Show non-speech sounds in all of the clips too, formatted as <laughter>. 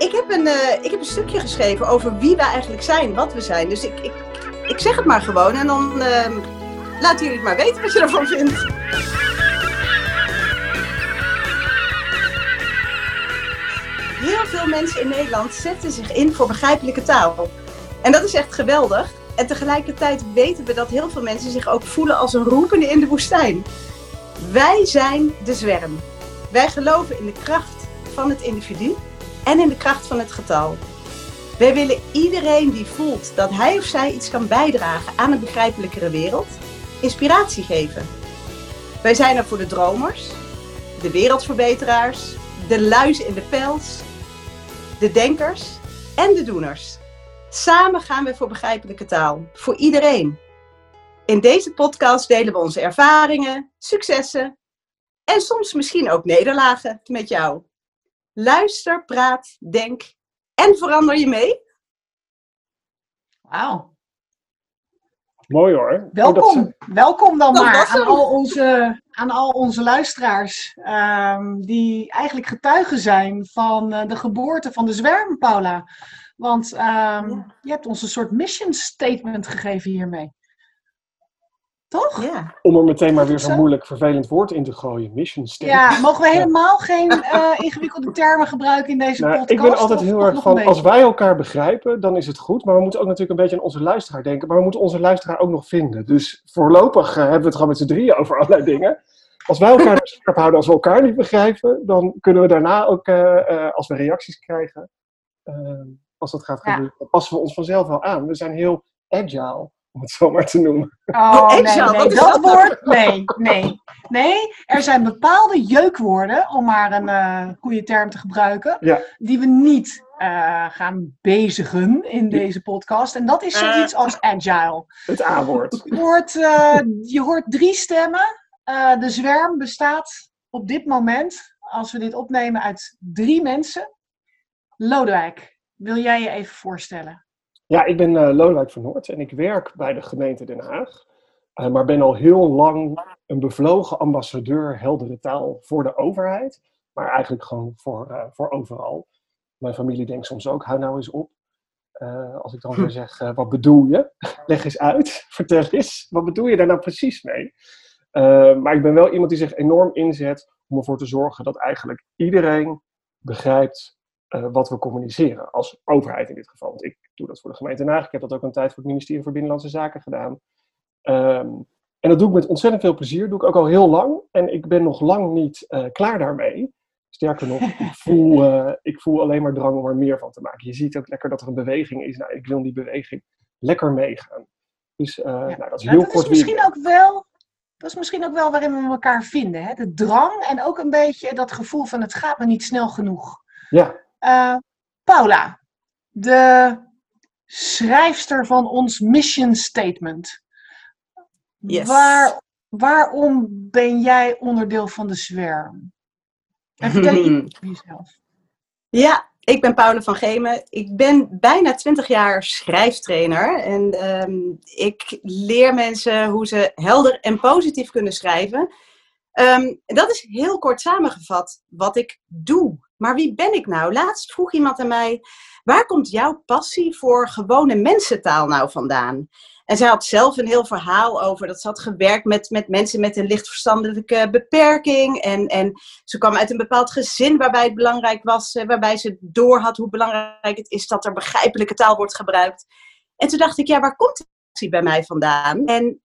ik heb, een, eh, ik heb een stukje geschreven over wie wij eigenlijk zijn, wat we zijn. Dus ik, ik, ik zeg het maar gewoon en dan uh, laten jullie het maar weten wat je ervan vindt. Heel veel mensen in Nederland zetten zich in voor begrijpelijke taal. En dat is echt geweldig. En tegelijkertijd weten we dat heel veel mensen zich ook voelen als een roepende in de woestijn. Wij zijn de zwerm. Wij geloven in de kracht van het individu en in de kracht van het getal. Wij willen iedereen die voelt dat hij of zij iets kan bijdragen aan een begrijpelijkere wereld, inspiratie geven. Wij zijn er voor de dromers, de wereldverbeteraars, de luizen in de pels, de denkers en de doeners. Samen gaan we voor begrijpelijke taal, voor iedereen. In deze podcast delen we onze ervaringen, successen en soms misschien ook nederlagen met jou. Luister, praat, denk en verander je mee. Wauw. Mooi hoor. Welkom, welkom dan maar aan al, onze, aan al onze luisteraars um, die eigenlijk getuigen zijn van uh, de geboorte van de zwerm, Paula. Want um, ja. je hebt ons een soort mission statement gegeven hiermee. Toch? Ja. Om er meteen maar weer zo'n moeilijk, vervelend woord in te gooien. Mission statement. Ja, mogen we helemaal geen uh, ingewikkelde termen gebruiken in deze nou, podcast? Ik ben altijd heel erg van, als wij elkaar begrijpen, dan is het goed. Maar we moeten ook natuurlijk een beetje aan onze luisteraar denken. Maar we moeten onze luisteraar ook nog vinden. Dus voorlopig uh, hebben we het gewoon met z'n drieën over allerlei dingen. Als wij elkaar <laughs> scherp houden, als we elkaar niet begrijpen, dan kunnen we daarna ook, uh, als we reacties krijgen, als dat gaat gebeuren, dan passen we ons vanzelf wel aan. We zijn heel agile om het zo maar te noemen. Oh, nee, nee, dat woord, nee, nee. Nee, er zijn bepaalde jeukwoorden, om maar een uh, goede term te gebruiken, ja. die we niet uh, gaan bezigen in deze podcast. En dat is zoiets als agile. Het A-woord. Je, hoort, uh, je hoort drie stemmen. de zwerm bestaat op dit moment, als we dit opnemen, uit drie mensen. Lodewijk, wil jij je even voorstellen? Ja, ik ben uh, Lodewijk van Noord en ik werk bij de gemeente Den Haag. Uh, maar ben al heel lang een bevlogen ambassadeur heldere taal voor de overheid. Maar eigenlijk gewoon voor, uh, voor overal. Mijn familie denkt soms ook, hou nou eens op. als ik dan weer zeg, wat bedoel je? <laughs> Leg eens uit, <laughs> vertel eens. Wat bedoel je daar nou precies mee? maar ik ben wel iemand die zich enorm inzet om ervoor te zorgen dat eigenlijk iedereen begrijpt uh, wat we communiceren, als overheid in dit geval. Want ik doe dat voor de gemeente Haag. Ik heb dat ook een tijd voor het ministerie voor Binnenlandse Zaken gedaan. Um, en dat doe ik met ontzettend veel plezier. Dat doe ik ook al heel lang. En ik ben nog lang niet uh, klaar daarmee. Sterker nog, <laughs> ik voel, uh, ik voel alleen maar drang om er meer van te maken. Je ziet ook lekker dat er een beweging is. Nou, ik wil die beweging lekker meegaan. Dus ja. nou, dat is heel dat kort. Is misschien ook wel, dat is misschien ook wel waarin we elkaar vinden. Hè? De drang en ook een beetje dat gevoel van het gaat me niet snel genoeg. Ja. Uh, Paula, de schrijfster van ons mission statement. Yes. Waar, waarom ben jij onderdeel van de zwerm? En vertel iets <laughs> over jezelf. Ja, ik ben Paula van Gemen. Ik ben bijna 20 jaar schrijftrainer. En um, ik leer mensen hoe ze helder en positief kunnen schrijven. Um, dat is heel kort samengevat wat ik doe. Maar wie ben ik nou? Laatst vroeg iemand aan mij: waar komt jouw passie voor gewone mensentaal nou vandaan? En zij had zelf een heel verhaal over dat ze had gewerkt met, met mensen met een lichtverstandelijke beperking. En, en ze kwam uit een bepaald gezin waarbij het belangrijk was, waarbij ze doorhad hoe belangrijk het is dat er begrijpelijke taal wordt gebruikt. En toen dacht ik, ja, waar komt die bij mij vandaan? En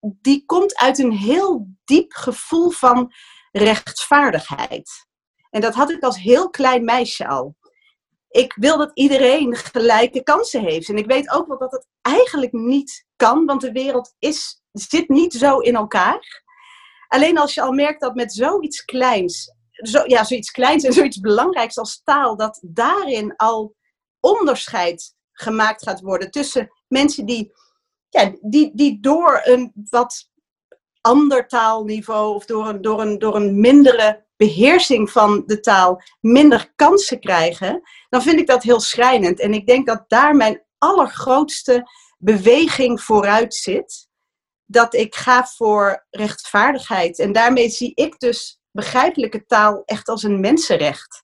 die komt uit een heel diep gevoel van rechtvaardigheid. En dat had ik als heel klein meisje al. Ik wil dat iedereen gelijke kansen heeft. En ik weet ook wel dat het eigenlijk niet kan, want de wereld is, zit niet zo in elkaar. Alleen als je al merkt dat met zoiets kleins, zo, ja, zoiets kleins en zoiets belangrijks als taal, dat daarin al onderscheid gemaakt gaat worden tussen mensen die, ja, die, die door een wat ander taalniveau of door een, door een, door een mindere beheersing van de taal minder kansen krijgen, dan vind ik dat heel schrijnend. En ik denk dat daar mijn allergrootste beweging vooruit zit. Dat ik ga voor rechtvaardigheid. En daarmee zie ik dus begrijpelijke taal echt als een mensenrecht.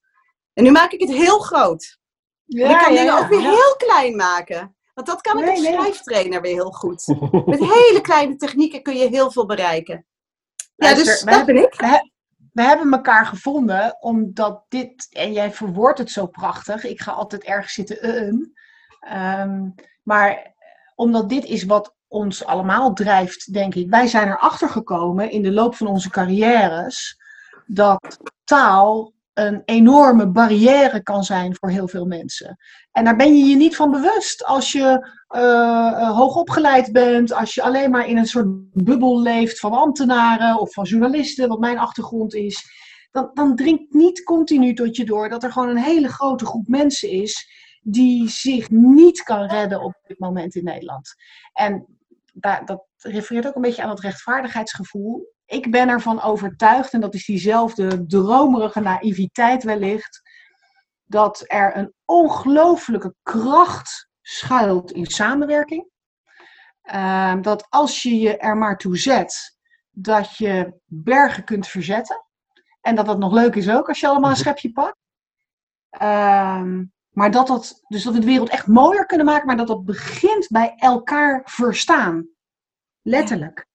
En nu maak ik het heel groot. Ja, en ik kan dingen ook weer heel klein maken. Want dat kan ik nee, als schrijftrainer weer heel goed. <laughs> Met hele kleine technieken kun je heel veel bereiken. Ja, dus dat ben ik. We, hebben elkaar gevonden omdat dit, en jij verwoordt het zo prachtig. Ik ga altijd ergens zitten, uh, maar omdat dit is wat ons allemaal drijft, denk ik. Wij zijn erachter gekomen in de loop van onze carrières dat taal een enorme barrière kan zijn voor heel veel mensen. En daar ben je je niet van bewust als je uh, hoog opgeleid bent, als je alleen maar in een soort bubbel leeft van ambtenaren of van journalisten, wat mijn achtergrond is. Dan, dan dringt niet continu tot je door dat er gewoon een hele grote groep mensen is die zich niet kan redden op dit moment in Nederland. En dat refereert ook een beetje aan het rechtvaardigheidsgevoel ik ben ervan overtuigd, en dat is diezelfde dromerige naïviteit wellicht, dat er een ongelooflijke kracht schuilt in samenwerking. Ehm, dat als je je er maar toe zet, dat je bergen kunt verzetten. En dat dat nog leuk is ook als je allemaal een mhm. schepje pakt. Ehm, maar dat dat, dus dat we de wereld echt mooier kunnen maken, maar dat dat begint bij elkaar verstaan. Letterlijk.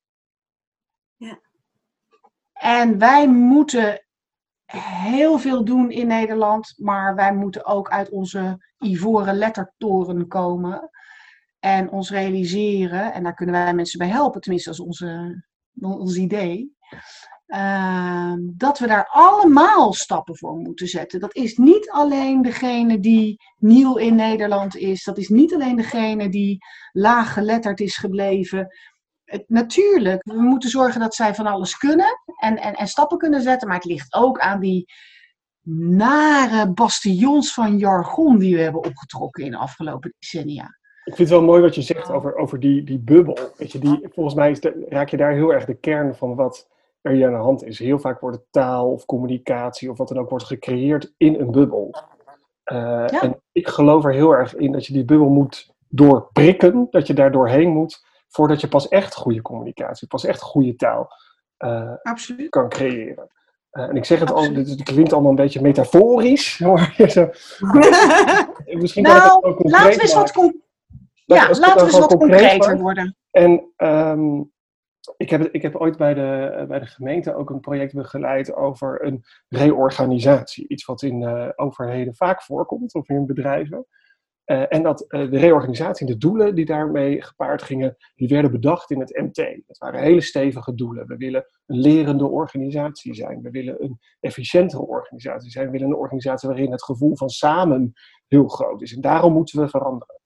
En wij moeten heel veel doen in Nederland, maar wij moeten ook uit onze ivoren lettertoren komen en ons realiseren, en daar kunnen wij mensen bij helpen, tenminste als onze, ons idee, ehm, dat we daar allemaal stappen voor moeten zetten. Dat is niet alleen degene die nieuw in Nederland is, dat is niet alleen degene die laag geletterd is gebleven natuurlijk, we moeten zorgen dat zij van alles kunnen en, en, en stappen kunnen zetten. Maar het ligt ook aan die nare bastions van jargon die we hebben opgetrokken in de afgelopen decennia. Ik vind het wel mooi wat je zegt over, over die, die bubbel. Weet je, die, volgens mij is raak je daar heel erg de kern van wat er hier aan de hand is. Heel vaak wordt taal of communicatie of wat dan ook wordt gecreëerd in een bubbel. Uh, En ik geloof er heel erg in dat je die bubbel moet doorprikken, dat je daar doorheen moet voordat je pas echt goede communicatie, pas echt goede taal uh, kan creëren. Uh, en ik zeg het al, dit, klinkt allemaal een beetje metaforisch. <laughs> <laughs> Misschien nou, kan het ook laten we eens wat, com ja, laten we eens wat concreter worden. En um, ik, heb, ik heb ooit bij de, bij de gemeente ook een project begeleid over een reorganisatie. Iets wat in uh, overheden vaak voorkomt, of in bedrijven. Uh, en dat uh, de reorganisatie en de doelen die daarmee gepaard gingen, die werden bedacht in het MT. Dat waren hele stevige doelen. We willen een lerende organisatie zijn. We willen een efficiëntere organisatie zijn. We willen een organisatie waarin het gevoel van samen heel groot is. En daarom moeten we veranderen.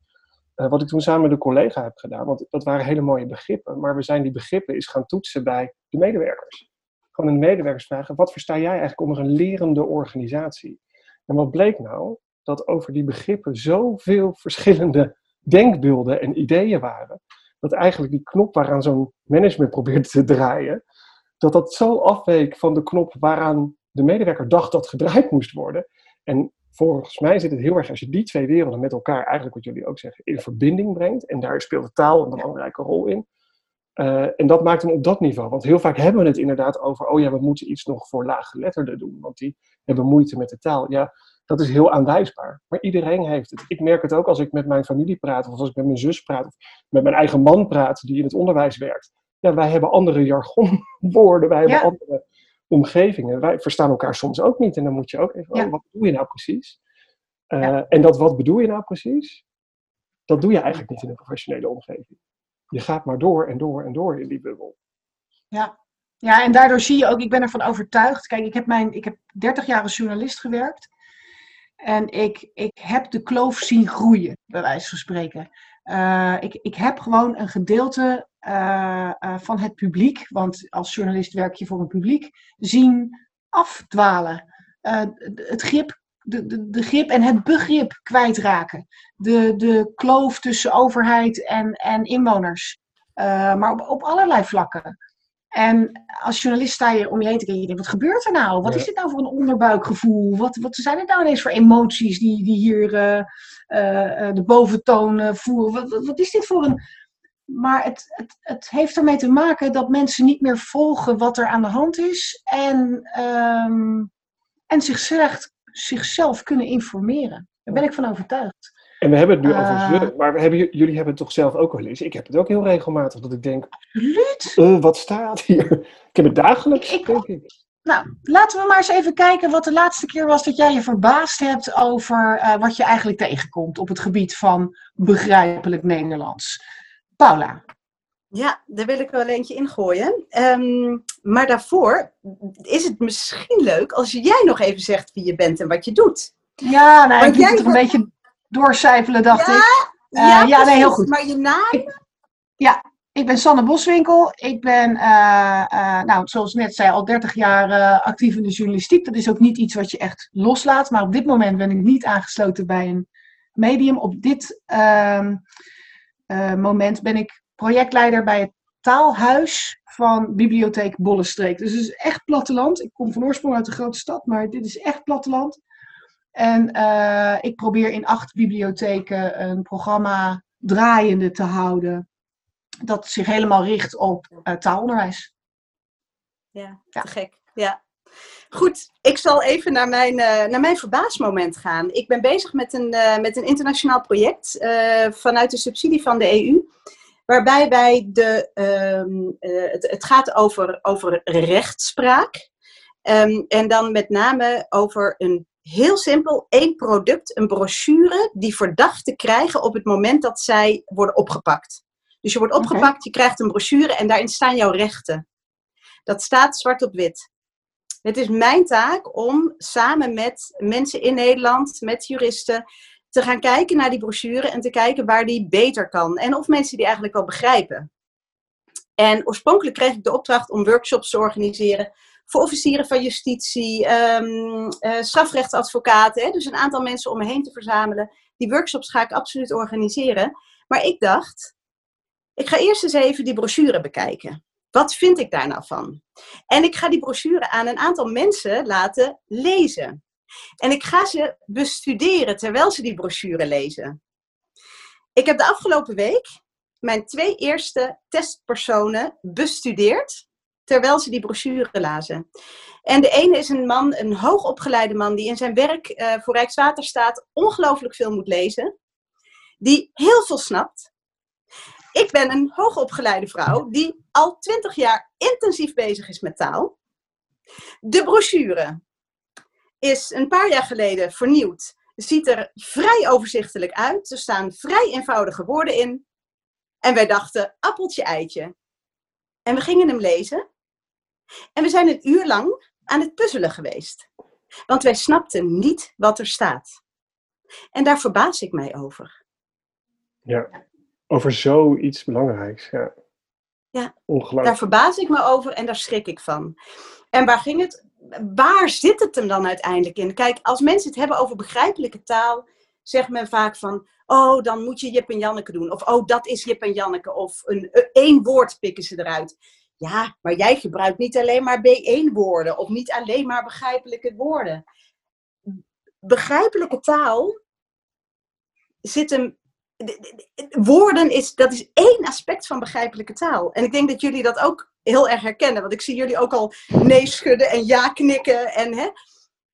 Uh, wat ik toen samen met een collega heb gedaan, want dat waren hele mooie begrippen, maar we zijn die begrippen eens gaan toetsen bij de medewerkers. Gewoon de medewerkers vragen, wat versta jij eigenlijk onder een lerende organisatie? En wat bleek nou? Dat over die begrippen zoveel <laughs> verschillende denkbeelden en ideeën waren. Dat eigenlijk die knop waaraan zo'n management probeerde te draaien, dat dat zo afweek van de knop waaraan de medewerker dacht dat gedraaid moest worden. En volgens mij zit het heel erg als je die twee werelden met elkaar, eigenlijk wat jullie ook zeggen, in verbinding brengt. En daar speelt de taal een belangrijke rol in. Uh, en dat maakt hem op dat niveau. Want heel vaak hebben we het inderdaad over, oh ja, we moeten iets nog voor laaggeletterden doen, want die hebben moeite met de taal. Ja, dat is heel aanwijsbaar. Maar iedereen heeft het. Ik merk het ook als ik met mijn familie praat, of als ik met mijn zus praat, of met mijn eigen man praat die in het onderwijs werkt. Ja, wij hebben andere jargonwoorden, wij hebben andere omgevingen. Wij verstaan elkaar soms ook niet. En dan moet je ook even, oh, wat bedoel je nou precies? Uh, En dat wat bedoel je nou precies? Dat doe je eigenlijk niet in een professionele omgeving. Je gaat maar door en door en door in die bubbel. Ja, ja, en daardoor zie je ook, ik ben ervan overtuigd. Kijk, ik heb, mijn, ik heb 30 jaar als journalist gewerkt. En ik, ik heb de kloof zien groeien, bij wijze van spreken. Uh, ik, ik heb gewoon een gedeelte uh, uh, van het publiek, want als journalist werk je voor een publiek, zien afdwalen. het grip, de, de, de grip en het begrip kwijtraken. De, de kloof tussen overheid en, en inwoners. maar op, op allerlei vlakken. En als journalist sta je om je heen te kijken. Je denkt, wat gebeurt er nou? Wat is dit nou voor een onderbuikgevoel? Wat, wat zijn het nou ineens voor emoties die, die hier uh, uh, de boventoon voeren? Wat, wat, is dit voor een... Maar het, het, het heeft ermee te maken dat mensen niet meer volgen wat er aan de hand is. En, um, en zichzelf, zichzelf kunnen informeren. Daar ben ik van overtuigd. En we hebben het nu over eh. ze, maar we hebben, jullie hebben het toch zelf ook wel eens. Ik heb het ook heel regelmatig dat ik denk, absoluut. Uh, wat staat hier? Ik heb het dagelijks, ik, denk ik. Nou, laten we maar eens even kijken wat de laatste keer was dat jij je verbaasd hebt over uh, wat je eigenlijk tegenkomt op het gebied van begrijpelijk Nederlands. Paula. Ja, daar wil ik wel eentje ingooien. Um, maar daarvoor is het misschien leuk als jij nog even zegt wie je bent en wat je doet. Ja, nou, Want ik moet het een beetje doorcijpelen, dacht ja, ik. Uh, ja, ja nee, heel goed. Maar je naam? ja, ik ben Sanne Boswinkel. Ik ben, uh, uh, nou, zoals net zei, al 30 jaar actief in de journalistiek. Dat is ook niet iets wat je echt loslaat. Maar op dit moment ben ik niet aangesloten bij een medium. Op dit ehm, moment ben ik projectleider bij het taalhuis van Bibliotheek Bollenstreek. Dus het is echt platteland. Ik kom van oorsprong uit een grote stad, maar dit is echt platteland. En uh, ik probeer in acht bibliotheken een programma draaiende te houden. Dat zich helemaal richt op uh, taalonderwijs. Ja, ja, te gek. Ja. Goed, ik zal even naar mijn, uh, naar mijn verbaasmoment gaan. Ik ben bezig met een, met een internationaal project vanuit de subsidie van de EU waarbij wij de, um, uh, het, het, gaat over, over rechtspraak. Um, en dan met name over een heel simpel één product, een brochure, die verdachten krijgen op het moment dat zij worden opgepakt. Dus je wordt opgepakt, okay. je krijgt een brochure en daarin staan jouw rechten. Dat staat zwart op wit. Het is mijn taak om samen met mensen in Nederland, met juristen, te gaan kijken naar die brochure en te kijken waar die beter kan. En of mensen die eigenlijk wel begrijpen. En oorspronkelijk kreeg ik de opdracht om workshops te organiseren voor officieren van justitie, um, strafrechtadvocaten. Hè, dus een aantal mensen om me heen te verzamelen. Die workshops ga ik absoluut organiseren. Maar ik dacht, ik ga eerst eens even die brochure bekijken. Wat vind ik daar nou van? En ik ga die brochure aan een aantal mensen laten lezen. En ik ga ze bestuderen terwijl ze die brochure lezen. Ik heb de afgelopen week mijn twee eerste testpersonen bestudeerd terwijl ze die brochure lazen. En de ene is een man, een hoogopgeleide man, die in zijn werk uh, voor Rijkswaterstaat ongelooflijk veel moet lezen. Die heel veel snapt. Ik ben een hoogopgeleide vrouw die al twintig jaar intensief bezig is met taal. De brochure is een paar jaar geleden vernieuwd. Ziet er vrij overzichtelijk uit. Er staan vrij eenvoudige woorden in. En wij dachten, appeltje, eitje. En we gingen hem lezen. En we zijn een uur lang aan het puzzelen geweest. Want wij snapten niet wat er staat. En daar verbaas ik mij over. Ja, over zoiets belangrijks. Ja, ja daar verbaas ik me over en daar schrik ik van. En waar ging het? Waar zit het hem dan uiteindelijk in? Kijk, als mensen het hebben over begrijpelijke taal, zegt men vaak van, oh, dan moet je Jip en Janneke doen. Of, oh, dat is Jip en Janneke. Of een, één woord pikken ze eruit. Ja, maar jij gebruikt niet alleen maar B1-woorden of niet alleen maar begrijpelijke woorden. Begrijpelijke taal zit hem. Woorden is, dat is één aspect van begrijpelijke taal. En ik denk dat jullie dat ook heel erg herkennen, want ik zie jullie ook al nee schudden en ja knikken. En, hè.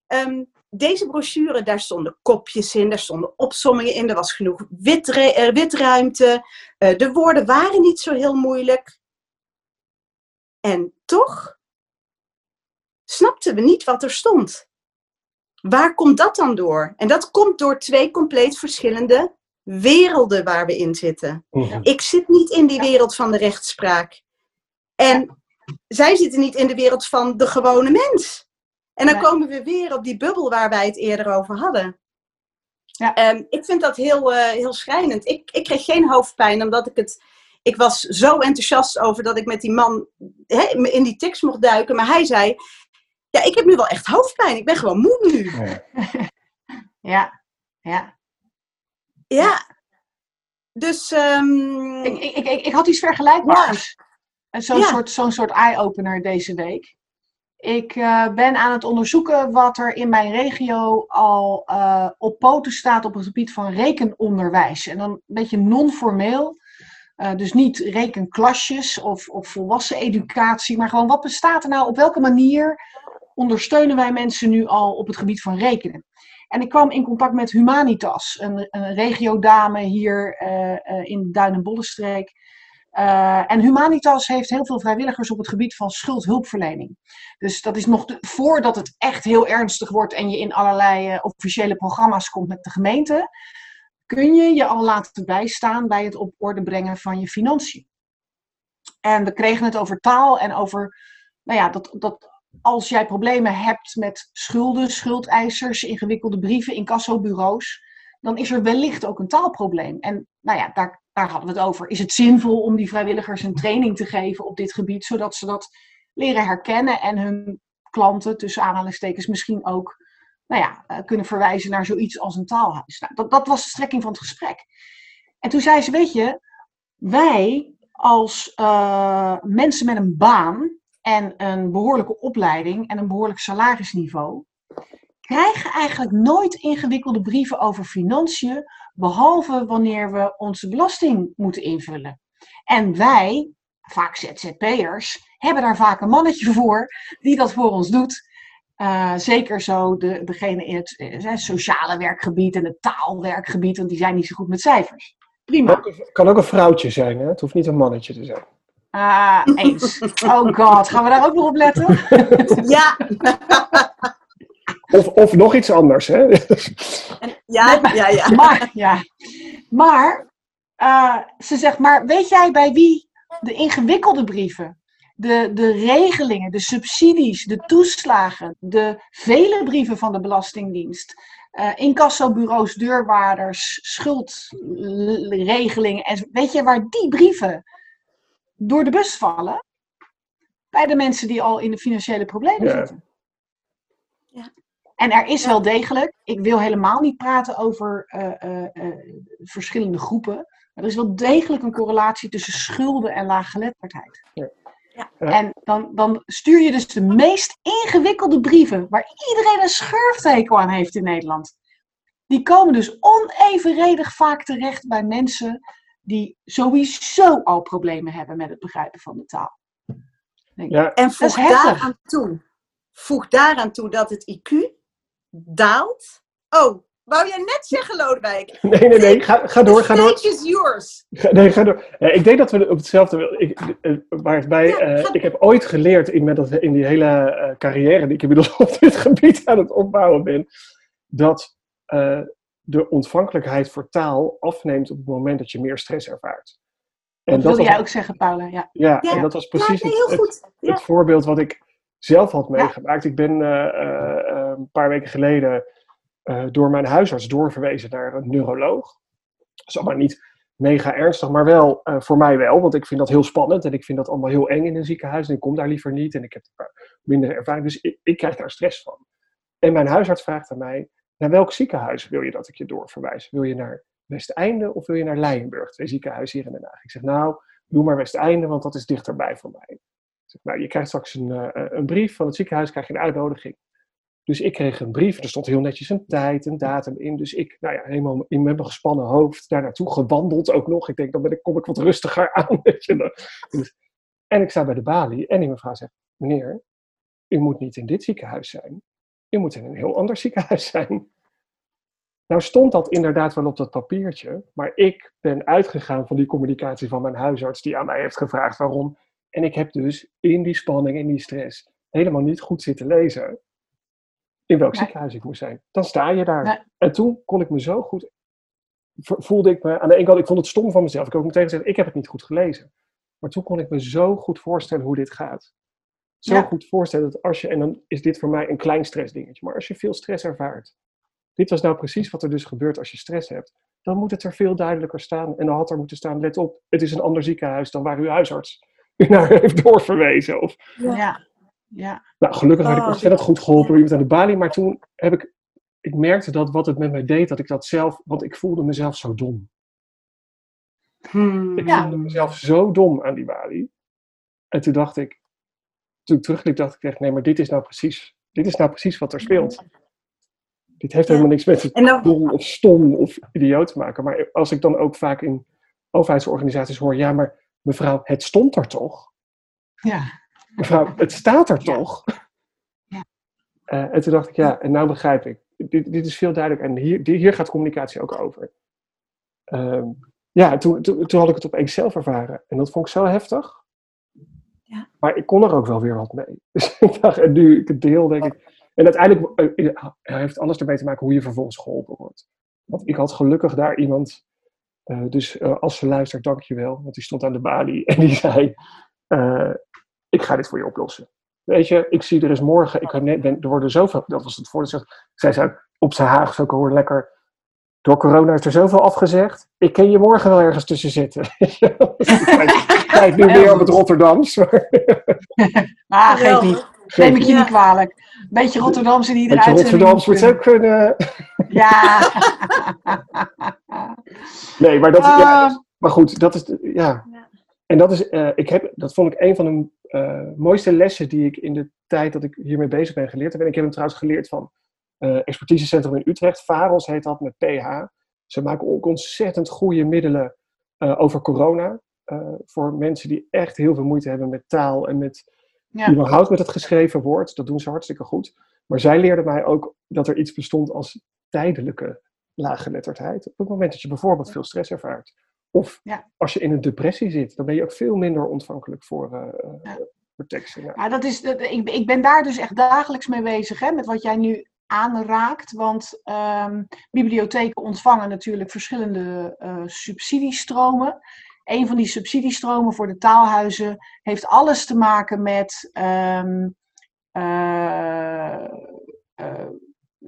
Um, deze brochure, daar stonden kopjes in, daar stonden opsommingen in, er was genoeg witre, witruimte. Uh, de woorden waren niet zo heel moeilijk. En toch snapten we niet wat er stond. Waar komt dat dan door? En dat komt door twee compleet verschillende werelden waar we in zitten. Mhm. Ik zit niet in die wereld van de rechtspraak. En zij zitten niet in de wereld van de gewone mens. En dan komen we weer op die bubbel waar wij het eerder over hadden. Ja. Um, ik vind dat heel, uh, heel schrijnend. Ik, ik kreeg geen hoofdpijn omdat ik het ik was zo enthousiast over dat ik met die man in die tekst mocht duiken. Maar hij zei, ja, ik heb nu wel echt hoofdpijn. Ik ben gewoon moe nu. Ja, <laughs> ja. Ja. Dus... Um... Ik, ik, ik, ik, had iets vergelijkbaars. Ja. Zo'n ja. soort, zo'n soort eye-opener deze week. Ik uh, ben aan het onderzoeken wat er in mijn regio al uh, op poten staat op het gebied van rekenonderwijs. En dan een beetje non-formeel. Uh, dus niet rekenklasjes of, volwassen educatie, maar gewoon wat bestaat er nou? Op welke manier ondersteunen wij mensen nu al op het gebied van rekenen? En ik kwam in contact met Humanitas, een, een regiodame hier uh, in de Duin- en en Humanitas heeft heel veel vrijwilligers op het gebied van schuldhulpverlening. Dus dat is nog voordat het echt heel ernstig wordt en je in allerlei officiële programma's komt met de gemeente, kun je je al laten bijstaan bij het op orde brengen van je financiën. En we kregen het over taal en over, nou ja, dat, dat als jij problemen hebt met schulden, schuldeisers, ingewikkelde brieven, incassobureaus, dan is er wellicht ook een taalprobleem. En nou ja, daar, daar hadden we het over. Is het zinvol om die vrijwilligers een training te geven op dit gebied, zodat ze dat leren herkennen en hun klanten, tussen aanhalingstekens, misschien ook nou ja, eh, kunnen verwijzen naar zoiets als een taalhuis. Nou, dat, dat was de strekking van het gesprek. En toen zei ze, weet je, wij als uh, mensen met een baan en een behoorlijke opleiding en een behoorlijk salarisniveau, krijgen eigenlijk nooit ingewikkelde brieven over financiën, behalve wanneer we onze belasting moeten invullen. En wij, vaak ZZP'ers, hebben daar vaak een mannetje voor die dat voor ons doet. Uh, zeker zo de, degene in het uh, sociale werkgebied en het taalwerkgebied, want die zijn niet zo goed met cijfers. Prima. Het kan ook een vrouwtje zijn, hè? het hoeft niet een mannetje te zijn. Ah, eens. Oh god, gaan we daar ook nog op letten? <laughs> <laughs> ja. Of, of nog iets anders, hè? Ja, ja, ja. <laughs> Maar, ja. maar uh, ze zegt, maar weet jij bij wie de ingewikkelde brieven, de, de regelingen, de subsidies, de toeslagen, de vele brieven van de Belastingdienst, uh, incassobureaus, deurwaarders, schuldregelingen, en weet je waar die brieven door de bus vallen bij de mensen die al in de financiële problemen zitten. Ja. En er is wel degelijk, ik wil helemaal niet praten over uh, uh, uh, verschillende groepen, maar er is wel degelijk een correlatie tussen schulden en laaggeletterdheid. Ja. Ja. En dan, dan stuur je dus de meest ingewikkelde brieven, waar iedereen een schurftekel aan heeft in Nederland. Die komen dus onevenredig vaak terecht bij mensen die sowieso al problemen hebben met het begrijpen van de taal. Ja. En voeg daaraan toe, voeg daaraan toe dat het IQ daalt. Oh, wou jij net zeggen, Lodewijk? <laughs> Nee, nee, nee, ga, ga door, ga door. is yours. nee, ga door. ik denk dat we op hetzelfde... Ik, uh, waarbij, uh, ik heb ooit geleerd in, met dat, in die hele uh, carrière die ik inmiddels <laughs> op dit gebied aan het opbouwen ben, dat de ontvankelijkheid voor taal afneemt op het moment dat je meer stress ervaart. En dat, wilde jij ook zeggen, Paula. Ja, ja, en dat was precies het, het, voorbeeld wat ik zelf had meegemaakt. Ik ben uh, uh, een paar weken geleden uh, door mijn huisarts doorverwezen naar een neuroloog. Dat is allemaal niet mega ernstig, maar wel voor mij wel, want ik vind dat heel spannend en ik vind dat allemaal heel eng in een ziekenhuis en ik kom daar liever niet en ik heb minder ervaring, dus ik, ik krijg daar stress van. En mijn huisarts vraagt aan mij, naar welk ziekenhuis wil je dat ik je doorverwijs? Wil je naar Westeinde of wil je naar Leijenburg? Twee ziekenhuizen hier in Den Haag. Ik zeg, nou, doe maar Westeinde, want dat is dichterbij voor mij. Ik zeg, nou, je krijgt straks een, uh, een brief van het ziekenhuis, krijg je een uitnodiging. Dus ik kreeg een brief, er stond heel netjes een tijd, een datum in. Dus ik, nou ja, helemaal in mijn gespannen hoofd daar naartoe gewandeld ook nog. Ik denk, dan ben ik, kom ik wat rustiger <laughs> aan. Weet. Dus, en ik sta bij de balie en die mevrouw zegt, meneer, u moet niet in dit ziekenhuis zijn. U moet in een heel ander ziekenhuis <laughs> zijn. Nou stond dat inderdaad wel op dat papiertje, maar ik ben uitgegaan van die communicatie van mijn huisarts die aan mij heeft gevraagd waarom. En ik heb dus in die spanning, in die stress, helemaal niet goed zitten lezen in welk ziekenhuis ik moest zijn. Dan sta je daar. En toen kon ik me zo goed, voelde ik me, aan de ene kant, ik vond het stom van mezelf. Ik heb ook meteen gezegd, ik heb het niet goed gelezen. Maar toen kon ik me zo goed voorstellen hoe dit gaat zo goed voorstellen dat als je, en dan is dit voor mij een klein stressdingetje, maar als je veel stress ervaart, dit was nou precies wat er dus gebeurt als je stress hebt, dan moet het er veel duidelijker staan. En dan had er moeten staan, let op, het is een ander ziekenhuis dan waar uw huisarts u <laughs> naar heeft doorverwezen. Of, ja. Ja. Nou, gelukkig werd ik oh. ontzettend goed geholpen door iemand aan de balie, maar toen heb ik, ik merkte dat wat het met mij deed, dat ik dat zelf, want ik voelde mezelf zo dom. Hmm. Ik voelde mezelf zo dom aan die balie. En toen dacht ik, toen ik terugliep, dacht ik echt, nee, maar dit is nou precies, dit is nou precies wat er speelt. Dit heeft helemaal niks met dan... dom of stom of idioot te maken. Maar als ik dan ook vaak in overheidsorganisaties hoor, ja, maar mevrouw, het stond er toch? Ja. Mevrouw, het staat er toch? Ja. Uh, en toen dacht ik, ja, en nou begrijp ik. dit, dit is veel duidelijker. En hier, hier gaat communicatie ook over. Ehm, ja, toen, toen, toen had ik het opeens zelf ervaren. En dat vond ik zo heftig. Ja. Maar ik kon er ook wel weer wat mee. <laughs> Dus ik dacht, en nu ik het deel, denk ik. En uiteindelijk uh, heeft alles ermee te maken hoe je vervolgens geholpen wordt. Want ik had gelukkig daar iemand. Uh, dus uh, als ze luistert, dankjewel. Want die stond aan de balie en die <laughs> zei: Ik ga dit voor je oplossen. Weet je, ik zie er eens morgen. Ik ben, er worden zoveel. Dat was het voordeel. Zij zei op zijn Haag ook hoor lekker. Door corona is er zoveel afgezegd. Ik ken je morgen wel ergens tussen zitten. <laughs> Kijk nu meer op het Rotterdams. <laughs> ah, geef niet. Neem ik je niet kwalijk. Beetje Rotterdamse die eruit Beetje Rotterdams moet ook kunnen. <laughs> Ja. nee, maar dat is. Ja, ah. maar goed, dat is. Ja. En dat is. Uh, ik heb, dat vond ik een van de uh, mooiste lessen die ik in de tijd dat ik hiermee bezig ben geleerd heb. En ik heb hem trouwens geleerd van uh, expertisecentrum in Utrecht. Varos heet dat met PH. Ze maken ook ontzettend goede middelen over corona. voor mensen die echt heel veel moeite hebben met taal en met ja. überhaupt met het geschreven woord. Dat doen ze hartstikke goed. Maar zij leerden mij ook dat er iets bestond als tijdelijke laaggeletterdheid. Op het moment dat je bijvoorbeeld veel stress ervaart. Of ja. als je in een depressie zit, dan ben je ook veel minder ontvankelijk voor, uh, ja. voor teksten. Ja. dat is, dat, ik, ik ben daar dus echt dagelijks mee bezig, hè, met wat jij nu aanraakt. Want um, bibliotheken ontvangen natuurlijk verschillende uh, subsidiestromen. Een van die subsidiestromen voor de taalhuizen heeft alles te maken met um, uh,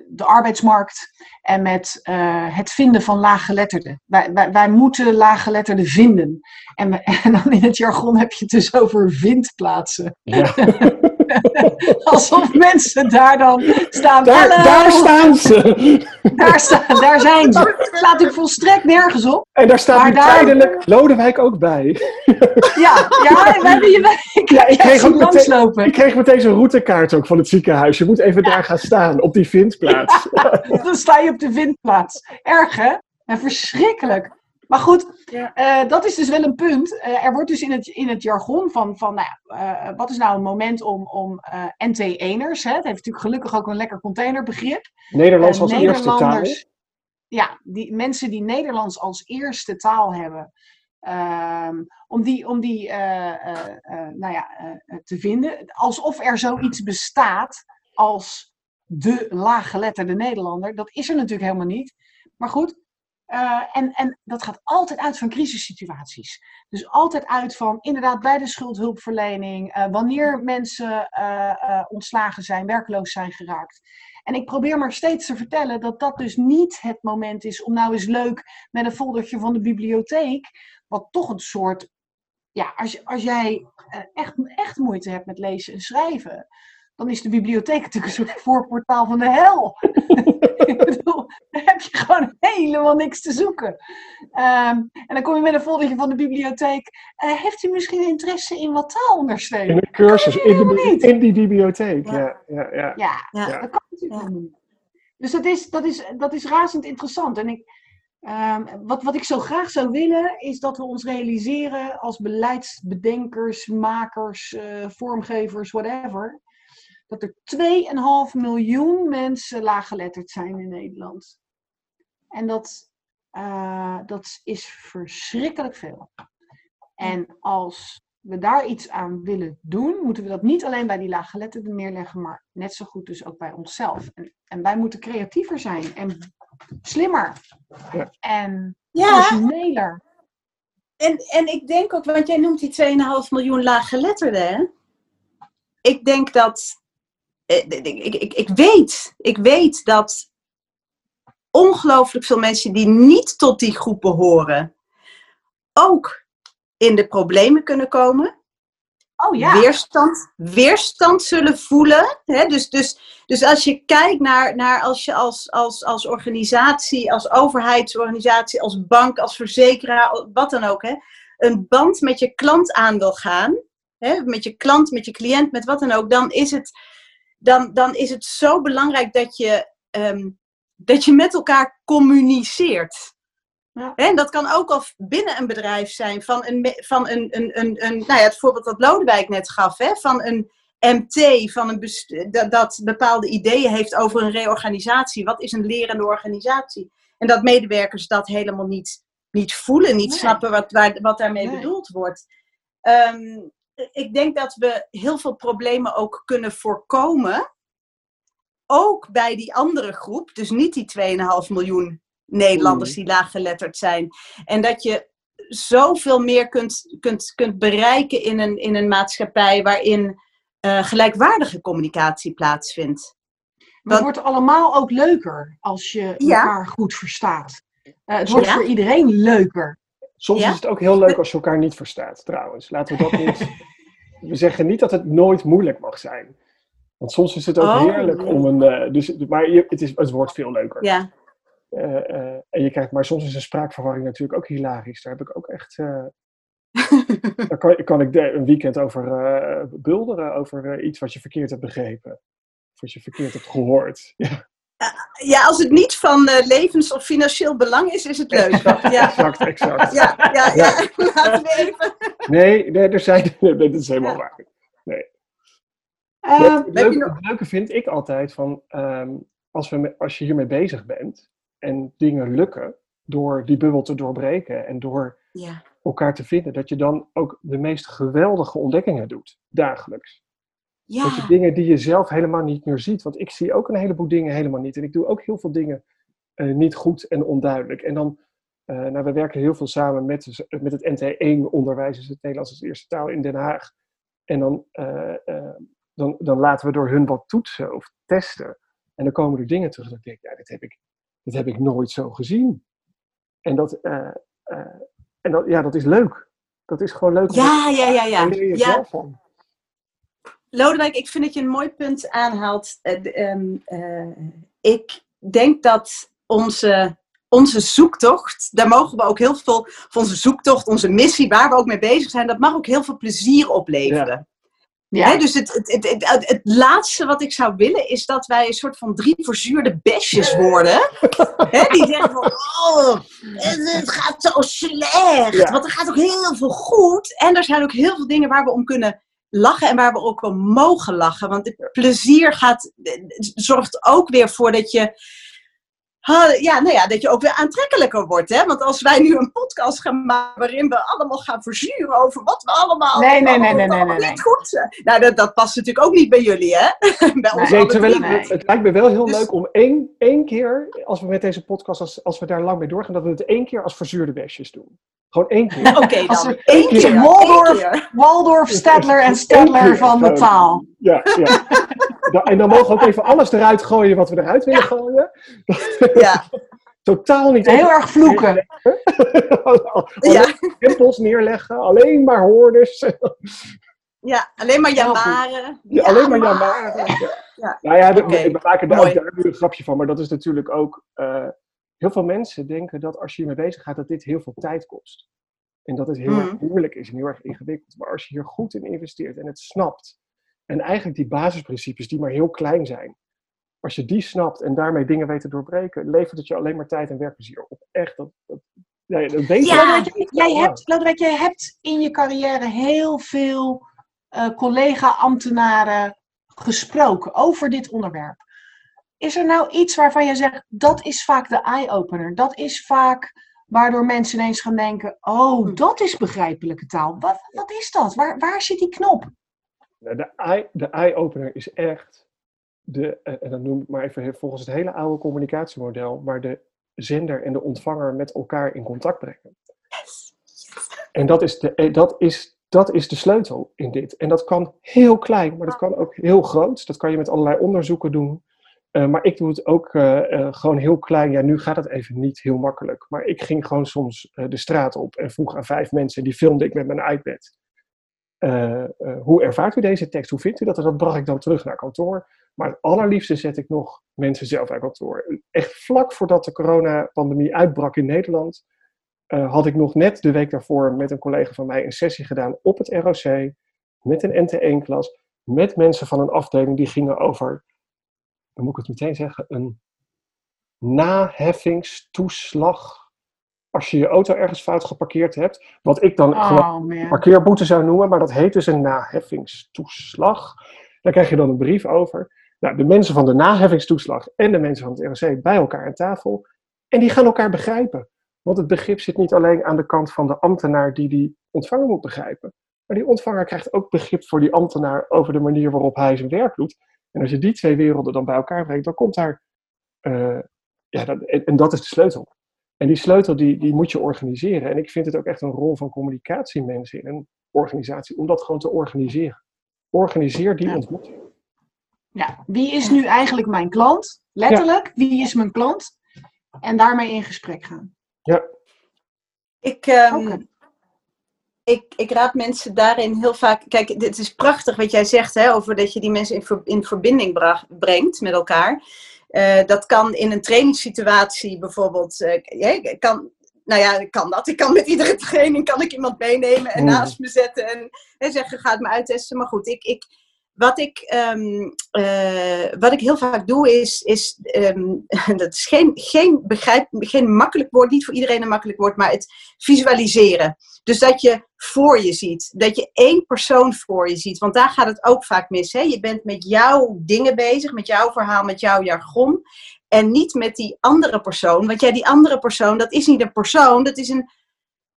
de arbeidsmarkt en met uh, het vinden van laaggeletterden. Wij, wij, wij moeten laaggeletterden vinden. En, <laughs> en, dan in het jargon heb je het dus over vindplaatsen. Ja. <laughs> <laughs> Alsof mensen daar dan staan. Daar, daar staan ze. Daar, staan, daar zijn ze. Het slaat natuurlijk volstrekt nergens op. En daar staat daar... tijdelijk Lodewijk ook bij. <laughs> Ja, ja we hebben je ik, ja, ik, kreeg ook meteen, ik kreeg meteen zo'n routekaart ook van het ziekenhuis. Je moet even daar gaan staan, op die vindplaats. <laughs> dan sta je op de vindplaats. Erg hè? En verschrikkelijk. Maar goed, uh, dat is dus wel een punt. Uh, er wordt dus in het, in het jargon van, van nou, uh, wat is nou een moment om, om NT-eners, het heeft natuurlijk gelukkig ook een lekker containerbegrip. Nederlands als eerste taal. Ja, die mensen die Nederlands als eerste taal hebben, um, om die, om die nou ja, te vinden. Alsof er zoiets bestaat als de laaggeletterde Nederlander. Dat is er natuurlijk helemaal niet. Maar goed, uh, en, en dat gaat altijd uit van crisissituaties. Dus altijd uit van inderdaad bij de schuldhulpverlening, uh, wanneer mensen uh, ontslagen zijn, werkloos zijn geraakt. En ik probeer maar steeds te vertellen dat dat dus niet het moment is om nou eens leuk met een foldertje van de bibliotheek, wat toch een soort, ja, als, als jij echt, echt moeite hebt met lezen en schrijven, dan is de bibliotheek natuurlijk een soort voorportaal van de hel. <laughs> ik bedoel, dan heb je gewoon helemaal niks te zoeken. Um, en dan kom je met een foldertje van de bibliotheek. Uh, heeft u misschien interesse in wat taalondersteuning? In een cursus in, de, in, die bibliotheek, ja. Ja, ja, ja. ja, dat kan natuurlijk niet. Dus dat is, dat, is, dat is razend interessant. En ik, um, wat, wat ik zo graag zou willen, is dat we ons realiseren als beleidsbedenkers, makers, uh, vormgevers, whatever dat er 2,5 miljoen mensen laaggeletterd zijn in Nederland. En dat, uh, dat is verschrikkelijk veel. En als we daar iets aan willen doen, moeten we dat niet alleen bij die laaggeletterden neerleggen, maar net zo goed dus ook bij onszelf. En, en wij moeten creatiever zijn en slimmer ja. en origineler. En, en ik denk ook, want jij noemt die 2,5 miljoen laaggeletterden. Ik denk dat eh, ik, ik, ik, weet, ik weet dat ongelooflijk veel mensen die niet tot die groep behoren, ook in de problemen kunnen komen. Oh ja. Weerstand, weerstand zullen voelen. Hè? Dus, dus, dus als je kijkt naar, naar als je als, als, als organisatie, als overheidsorganisatie, als bank, als verzekeraar, wat dan ook, hè, een band met je klant aan wil gaan, hè, met je klant, met je cliënt, met wat dan ook, dan is het dan, dan is het zo belangrijk dat je, um, dat je met elkaar communiceert. Ja. En dat kan ook al binnen een bedrijf zijn, van een, van een, een, een, een nou ja, het voorbeeld dat Lodewijk net gaf, hè, van een MT van een dat, dat bepaalde ideeën heeft over een reorganisatie. Wat is een lerende organisatie? En dat medewerkers dat helemaal niet, niet voelen, niet snappen wat, waar, wat daarmee bedoeld wordt. Ehm, ik denk dat we heel veel problemen ook kunnen voorkomen. Ook bij die andere groep, dus niet die 2,5 miljoen Nederlanders die laaggeletterd zijn. En dat je zoveel meer kunt, kunt, kunt bereiken in een, in een maatschappij waarin uh, gelijkwaardige communicatie plaatsvindt. het wordt allemaal ook leuker als je elkaar goed verstaat. Uh, het wordt voor iedereen leuker. Soms is het ook heel leuk als je elkaar niet verstaat, trouwens. Laten we dat niet. <laughs> we zeggen niet dat het nooit moeilijk mag zijn. Want soms is het ook oh, heerlijk om een. Uh, dus, maar je, het, is, het wordt veel leuker. Ja. en je krijgt, maar soms is een spraakverwarring natuurlijk ook hilarisch. Daar heb ik ook echt <laughs> dan kan, kan ik een weekend over bulderen, over iets wat je verkeerd hebt begrepen. Of wat je verkeerd hebt gehoord. <laughs> Ja, ja als het niet van uh, levens- of financieel belang is, is het leuk. <laughs> Ja. exact, exact. Ja, ja, ja. laten <laughs> we even. Nee, nee, er zijn, <laughs> dat is helemaal ja. waar. Nee. het, leuke, nog... het, leuke, vind ik altijd van, um, als, we, als je hiermee bezig bent en dingen lukken door die bubbel te doorbreken en door ja elkaar te vinden, dat je dan ook de meest geweldige ontdekkingen doet, dagelijks. Ja. Dat je dingen die je zelf helemaal niet meer ziet. Want ik zie ook een heleboel dingen helemaal niet. En ik doe ook heel veel dingen uh, niet goed en onduidelijk. En dan, uh, nou, we werken heel veel samen met, met het NT1-onderwijs, dus het Nederlands als eerste taal in Den Haag. En dan, uh, dan, dan laten we door hun wat toetsen of testen. En dan komen er dingen terug. Dat ik denk, ja, dit heb ik, dit heb ik nooit zo gezien. En dat, en dat, ja, dat is leuk. Dat is gewoon leuk. Ja, ja, ja, ja. leer je ja. van. Lodewijk, ik vind dat je een mooi punt aanhaalt. Uh, um, uh, ik denk dat onze, onze zoektocht, daar mogen we ook heel veel, van onze zoektocht, onze missie, waar we ook mee bezig zijn, dat mag ook heel veel plezier opleveren. Ja. Ja. dus het, het, het, het, laatste wat ik zou willen is dat wij een soort van drie verzuurde besjes worden. <laughs> die zeggen van, oh, het, gaat zo slecht. Want er gaat ook heel veel goed. En er zijn ook heel veel dingen waar we om kunnen lachen en waar we ook om mogen lachen. Want het plezier gaat, zorgt ook weer voor dat je ja, nou ja, dat je ook weer aantrekkelijker wordt. Hè? Want als wij nu een podcast gaan maken waarin we allemaal gaan verzuren over wat we allemaal, nee, nee, nee, nee, nee, nee, niet goed zijn. Nou, dat, dat past natuurlijk ook niet bij jullie, hè? <laughs> bij ons nee, terwijl het, het, lijkt me wel heel dus- leuk om één, één keer, als we met deze podcast, als, als we daar lang mee doorgaan, dat we het één keer als verzuurde besjes doen. Gewoon één keer. Oké, okay, dan. Eén keer. keer. Waldorf, Waldorf, Stadler en Stadler van de taal. Ja, ja. en dan mogen we ook even alles eruit gooien wat we eruit willen gooien. <laughs> Ja. Totaal niet. Heel erg vloeken. <laughs> ja. Rimpels neerleggen, alleen maar hoorders. Ja, alleen maar jamaren. Ja, alleen maar jamaren. Ja. Nou ja, okay. we maken daar, nu een grapje van, maar dat is natuurlijk ook. Uh, heel veel mensen denken dat als je hiermee bezig gaat, dat dit heel veel tijd kost. En dat het heel mm. erg moeilijk is en heel erg ingewikkeld. Maar als je hier goed in investeert en het snapt, en eigenlijk die basisprincipes die maar heel klein zijn, als je die snapt en daarmee dingen weet te doorbreken, levert het je alleen maar tijd en werkplezier op. Echt, dat, dat, ja, dat weet ja, je. Jij hebt, Lodewijk, jij hebt in je carrière heel veel uh, collega-ambtenaren gesproken over dit onderwerp. Is er nou iets waarvan je zegt, dat is vaak de eye-opener? Dat is vaak waardoor mensen ineens gaan denken, oh, hm. dat is begrijpelijke taal. Wat, wat is dat? Waar, waar zit die knop? De eye, de eye-opener is echt, de, eh, en dan noem ik maar even volgens het hele oude communicatiemodel, maar de zender en de ontvanger met elkaar in contact brengen. En dat is, de, eh, dat, is, dat is de sleutel in dit. En dat kan heel klein, maar dat kan ook heel groot. Dat kan je met allerlei onderzoeken doen. Uh, maar ik doe het ook uh, uh, gewoon heel klein. Ja, nu gaat het even niet heel makkelijk. Maar ik ging gewoon soms de straat op en vroeg aan vijf mensen. Die filmde ik met mijn iPad. hoe ervaart u deze tekst? Hoe vindt u dat? En dat bracht ik dan terug naar kantoor. Maar het allerliefste zet ik nog mensen zelf uit kantoor. Echt vlak voordat de coronapandemie uitbrak in Nederland, had ik nog net de week daarvoor met een collega van mij een sessie gedaan op het ROC, met een NT1-klas, met mensen van een afdeling die gingen over dan moet ik het meteen zeggen, een naheffingstoeslag. Als je je auto ergens fout geparkeerd hebt, wat ik dan oh, parkeerboete zou noemen, maar dat heet dus een naheffingstoeslag. Daar krijg je dan een brief over. Nou, de mensen van de naheffingstoeslag en de mensen van het ROC bij elkaar aan tafel. En die gaan elkaar begrijpen. Want het begrip zit niet alleen aan de kant van de ambtenaar die die ontvanger moet begrijpen. Maar die ontvanger krijgt ook begrip voor die ambtenaar over de manier waarop hij zijn werk doet. En als je die twee werelden dan bij elkaar brengt, dan komt daar. Uh, ja, dat, en, dat is de sleutel. En die sleutel die, die moet je organiseren. En ik vind het ook echt een rol van communicatiemensen in een organisatie om dat gewoon te organiseren. Organiseer die ontmoeting. Ja, wie is nu eigenlijk mijn klant? Letterlijk, wie is mijn klant? En daarmee in gesprek gaan. Ja. Ik, um, ik, ik raad mensen daarin heel vaak. Kijk, dit is prachtig wat jij zegt hè, over dat je die mensen in, in verbinding brengt met elkaar. Uh, dat kan in een trainingssituatie bijvoorbeeld. Uh, kan, nou ja, kan dat. Ik kan met iedere training kan ik iemand meenemen en naast me zetten en, en zeggen: ga het me uittesten. Maar goed, ik, ik, wat ik, um, uh, wat ik heel vaak doe is, is um, <laughs> dat is geen, geen, begrijp, geen makkelijk woord, niet voor iedereen een makkelijk woord, maar het visualiseren. Dus dat je voor je ziet, dat je één persoon voor je ziet, want daar gaat het ook vaak mis. Hè? Je bent met jouw dingen bezig, met jouw verhaal, met jouw jargon en niet met die andere persoon. Want jij, die andere persoon, dat is niet een persoon, dat is een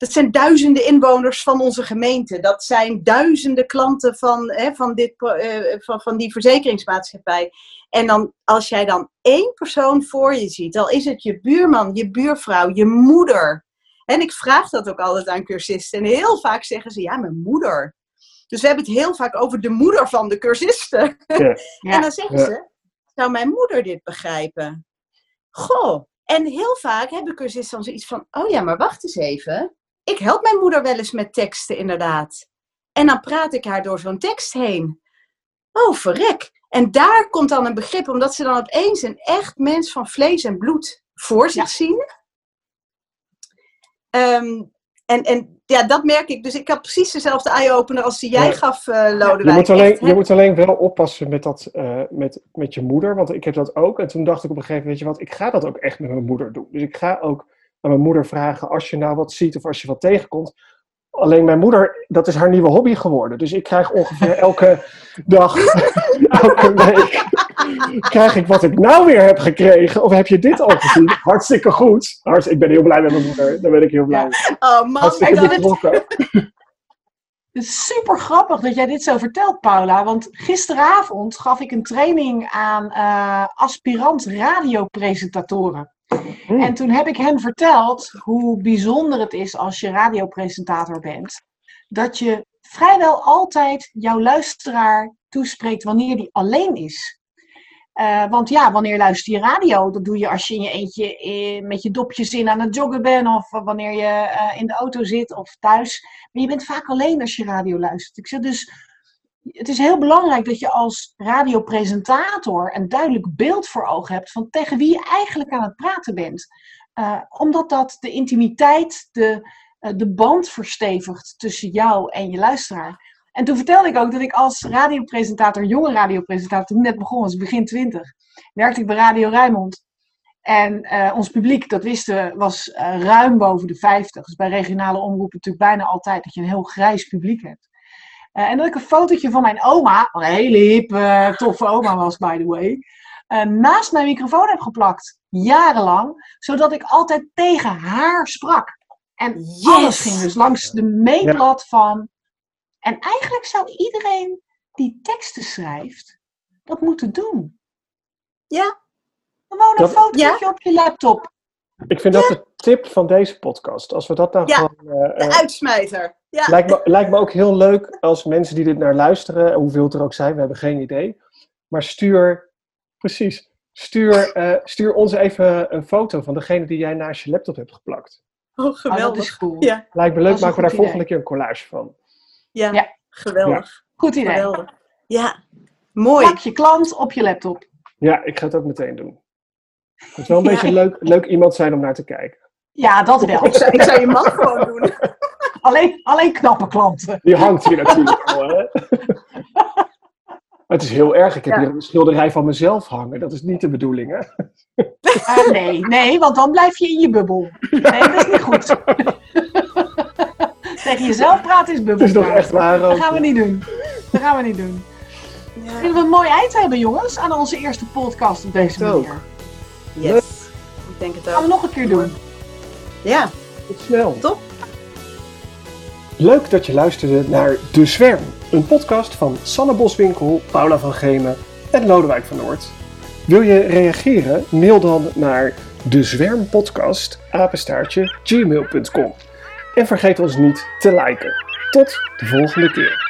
dat zijn duizenden inwoners van onze gemeente. Dat zijn duizenden klanten van, hè, van, dit, uh, van, van die verzekeringsmaatschappij. En dan, als jij dan één persoon voor je ziet, dan is het je buurman, je buurvrouw, je moeder. En ik vraag dat ook altijd aan cursisten. En heel vaak zeggen ze, ja, mijn moeder. Dus we hebben het heel vaak over de moeder van de cursisten. Ja. <laughs> en dan zeggen ze, zou mijn moeder dit begrijpen? Goh, en heel vaak hebben cursisten dan zoiets van, oh ja, maar wacht eens even ik help mijn moeder wel eens met teksten, inderdaad. En dan praat ik haar door zo'n tekst heen. Oh, verrek. En daar komt dan een begrip, omdat ze dan opeens een echt mens van vlees en bloed voor zich zien. Ehm, en, en ja, dat merk ik. Dus ik had precies dezelfde eye-opener als die jij gaf, uh, Lodewijk. Je moet, alleen, je moet alleen wel oppassen met, dat, uh, met, met je moeder, want ik heb dat ook. En toen dacht ik op een gegeven moment, weet je wat, ik ga dat ook echt met mijn moeder doen. Dus ik ga ook aan mijn moeder vragen als je nou wat ziet of als je wat tegenkomt. Alleen mijn moeder, dat is haar nieuwe hobby geworden. Dus ik krijg ongeveer <laughs> elke dag, <laughs> elke week, krijg ik wat ik nou weer heb gekregen. Of heb je dit al gezien? <laughs> Hartstikke goed. ik ben heel blij met mijn moeder. Daar ben ik heel blij mee. Oh man, Hartstikke betrokken. Het is super grappig dat jij dit zo vertelt, Paula. Want gisteravond gaf ik een training aan uh, aspirant radiopresentatoren. Hmm. En toen heb ik hen verteld hoe bijzonder het is als je radiopresentator bent. Dat je vrijwel altijd jouw luisteraar toespreekt wanneer die alleen is. Uh, want ja, wanneer luister je radio? Dat doe je als je in je eentje met je dopjes in aan het joggen bent. Of wanneer je uh, in de auto zit of thuis. Maar je bent vaak alleen als je radio luistert. Ik zeg dus, het is heel belangrijk dat je als radiopresentator een duidelijk beeld voor ogen hebt van tegen wie je eigenlijk aan het praten bent. Uh, omdat dat de intimiteit, de, uh, de band verstevigt tussen jou en je luisteraar. En toen vertelde ik ook dat ik als radiopresentator, jonge radiopresentator, toen net begon, was begin twintig, werkte ik bij Radio Rijnmond. En uh, ons publiek, dat wisten, was ruim boven de 50. Dus bij regionale omroepen natuurlijk bijna altijd dat je een heel grijs publiek hebt. Uh, en dat ik een fotootje van mijn oma, een hele hip, uh, toffe oma was, by the way, uh, naast mijn microfoon heb geplakt. Jarenlang. Zodat ik altijd tegen haar sprak. En alles ging dus langs de meetlat van. En eigenlijk zou iedereen die teksten schrijft, dat moeten doen. Ja. Gewoon een fotootje op je laptop. Ik vind dat de tip van deze podcast. Als we dat nou ja, gewoon... Uh, de uitsmijter. Ja. Lijkt, me, lijkt me ook heel leuk als mensen die dit naar luisteren, hoeveel het er ook zijn, we hebben geen idee. Maar stuur, precies, stuur, uh, stuur ons even een foto van degene die jij naast je laptop hebt geplakt. Oh, geweldig. Oh, dat is cool. Ja. Lijkt me leuk, maken we daar volgende keer een collage van. Ja, ja. geweldig. Goed idee. Geweldig. Ja, mooi. Plak je klant op je laptop. Ja, ik ga het ook meteen doen. Het moet wel een beetje leuk, leuk iemand zijn om naar te kijken. Ja, dat wel. ik, <laughs> zou, ik zou je man gewoon doen. <laughs> alleen, alleen knappe klanten. Die hangt hier natuurlijk al, hè? het is heel erg. Ik heb hier een schilderij van mezelf hangen. Dat is niet de bedoeling, hè? Uh, nee, nee, want dan blijf je in je bubbel. Nee, dat is niet goed. <laughs> Tegen jezelf praten is bubbel. Dat is toch echt waar ook. Dat gaan we niet doen. Dat gaan we niet doen. Denk dat we een mooi eind hebben, jongens, aan onze eerste podcast op deze manier. Yes, ik denk het ook. Gaan we nog een keer doen. Ja. Tot snel. Top. Leuk dat je luisterde naar De Zwerm, een podcast van Sanne Boswinkel, Paula van Gemen en Lodewijk van Noord. Wil je reageren? Mail dan naar dezwermpodcast apenstaartje gmail.com. En vergeet ons niet te liken. Tot de volgende keer.